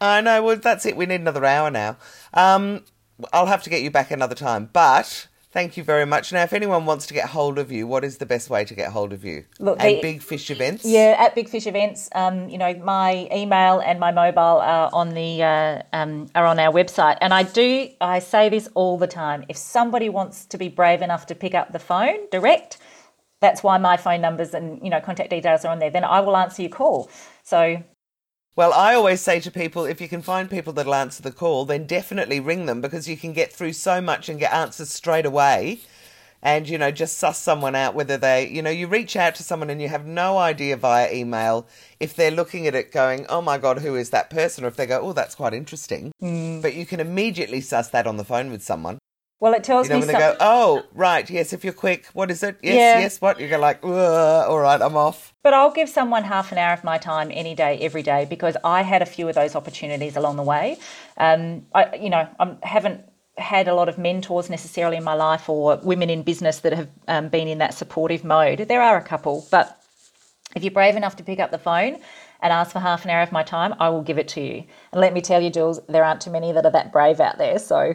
I know. Well, that's it. We need another hour now. Um, I'll have to get you back another time, but Thank you very much. Now, if anyone wants to get hold of you, what is the best way to get hold of you? Look, at the, Big Fish Events. Yeah, at Big Fish Events. Um, you know, my email and my mobile are on the uh, um, are on our website, and I do I say this all the time. If somebody wants to be brave enough to pick up the phone direct, that's why my phone numbers and you know contact details are on there. Then I will answer your call. So well, I always say to people, if you can find people that'll answer the call, then definitely ring them because you can get through so much and get answers straight away. And, you know, just suss someone out whether they, you know, you reach out to someone and you have no idea via email if they're looking at it going, oh my God, who is that person? Or if they go, oh, that's quite interesting. Mm. But you can immediately suss that on the phone with someone. Well, it tells you know, me when they go, oh, right, yes, if you're quick, what is it? Yes, yeah. yes, what? You go like, all right, I'm off. But I'll give someone half an hour of my time any day, every day, because I had a few of those opportunities along the way. Um, I, you know, I haven't had a lot of mentors necessarily in my life or women in business that have um, been in that supportive mode. There are a couple, but if you're brave enough to pick up the phone and ask for half an hour of my time, I will give it to you. And let me tell you, Jules, there aren't too many that are that brave out there. So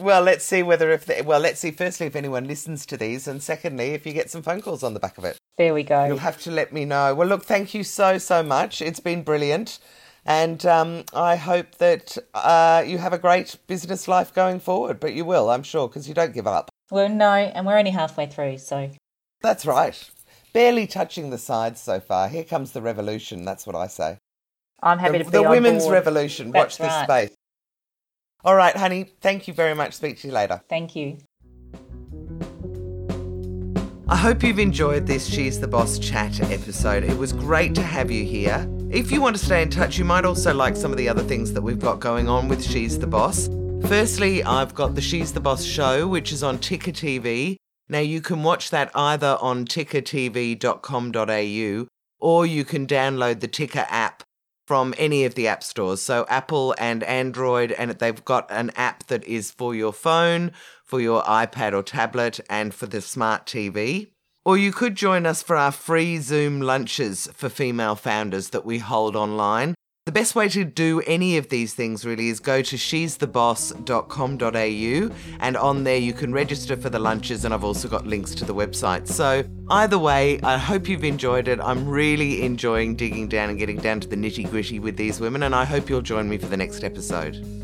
well, let's see whether if they, well, let's see firstly if anyone listens to these, and secondly if you get some phone calls on the back of it. There we go. You'll have to let me know. Well, look, thank you so so much. It's been brilliant, and um, I hope that uh, you have a great business life going forward. But you will, I'm sure, because you don't give up. Well, no, and we're only halfway through, so that's right. Barely touching the sides so far. Here comes the revolution. That's what I say. I'm happy the, to be the women's board. revolution. That's Watch right. this space. All right, honey. Thank you very much. Speak to you later. Thank you. I hope you've enjoyed this She's the Boss chat episode. It was great to have you here. If you want to stay in touch, you might also like some of the other things that we've got going on with She's the Boss. Firstly, I've got the She's the Boss show, which is on Ticker TV. Now, you can watch that either on tickertv.com.au or you can download the Ticker app from any of the app stores. So Apple and Android, and they've got an app that is for your phone, for your iPad or tablet, and for the smart TV. Or you could join us for our free Zoom lunches for female founders that we hold online. The best way to do any of these things really is go to she'stheboss.com.au and on there you can register for the lunches and I've also got links to the website. So either way, I hope you've enjoyed it. I'm really enjoying digging down and getting down to the nitty gritty with these women and I hope you'll join me for the next episode.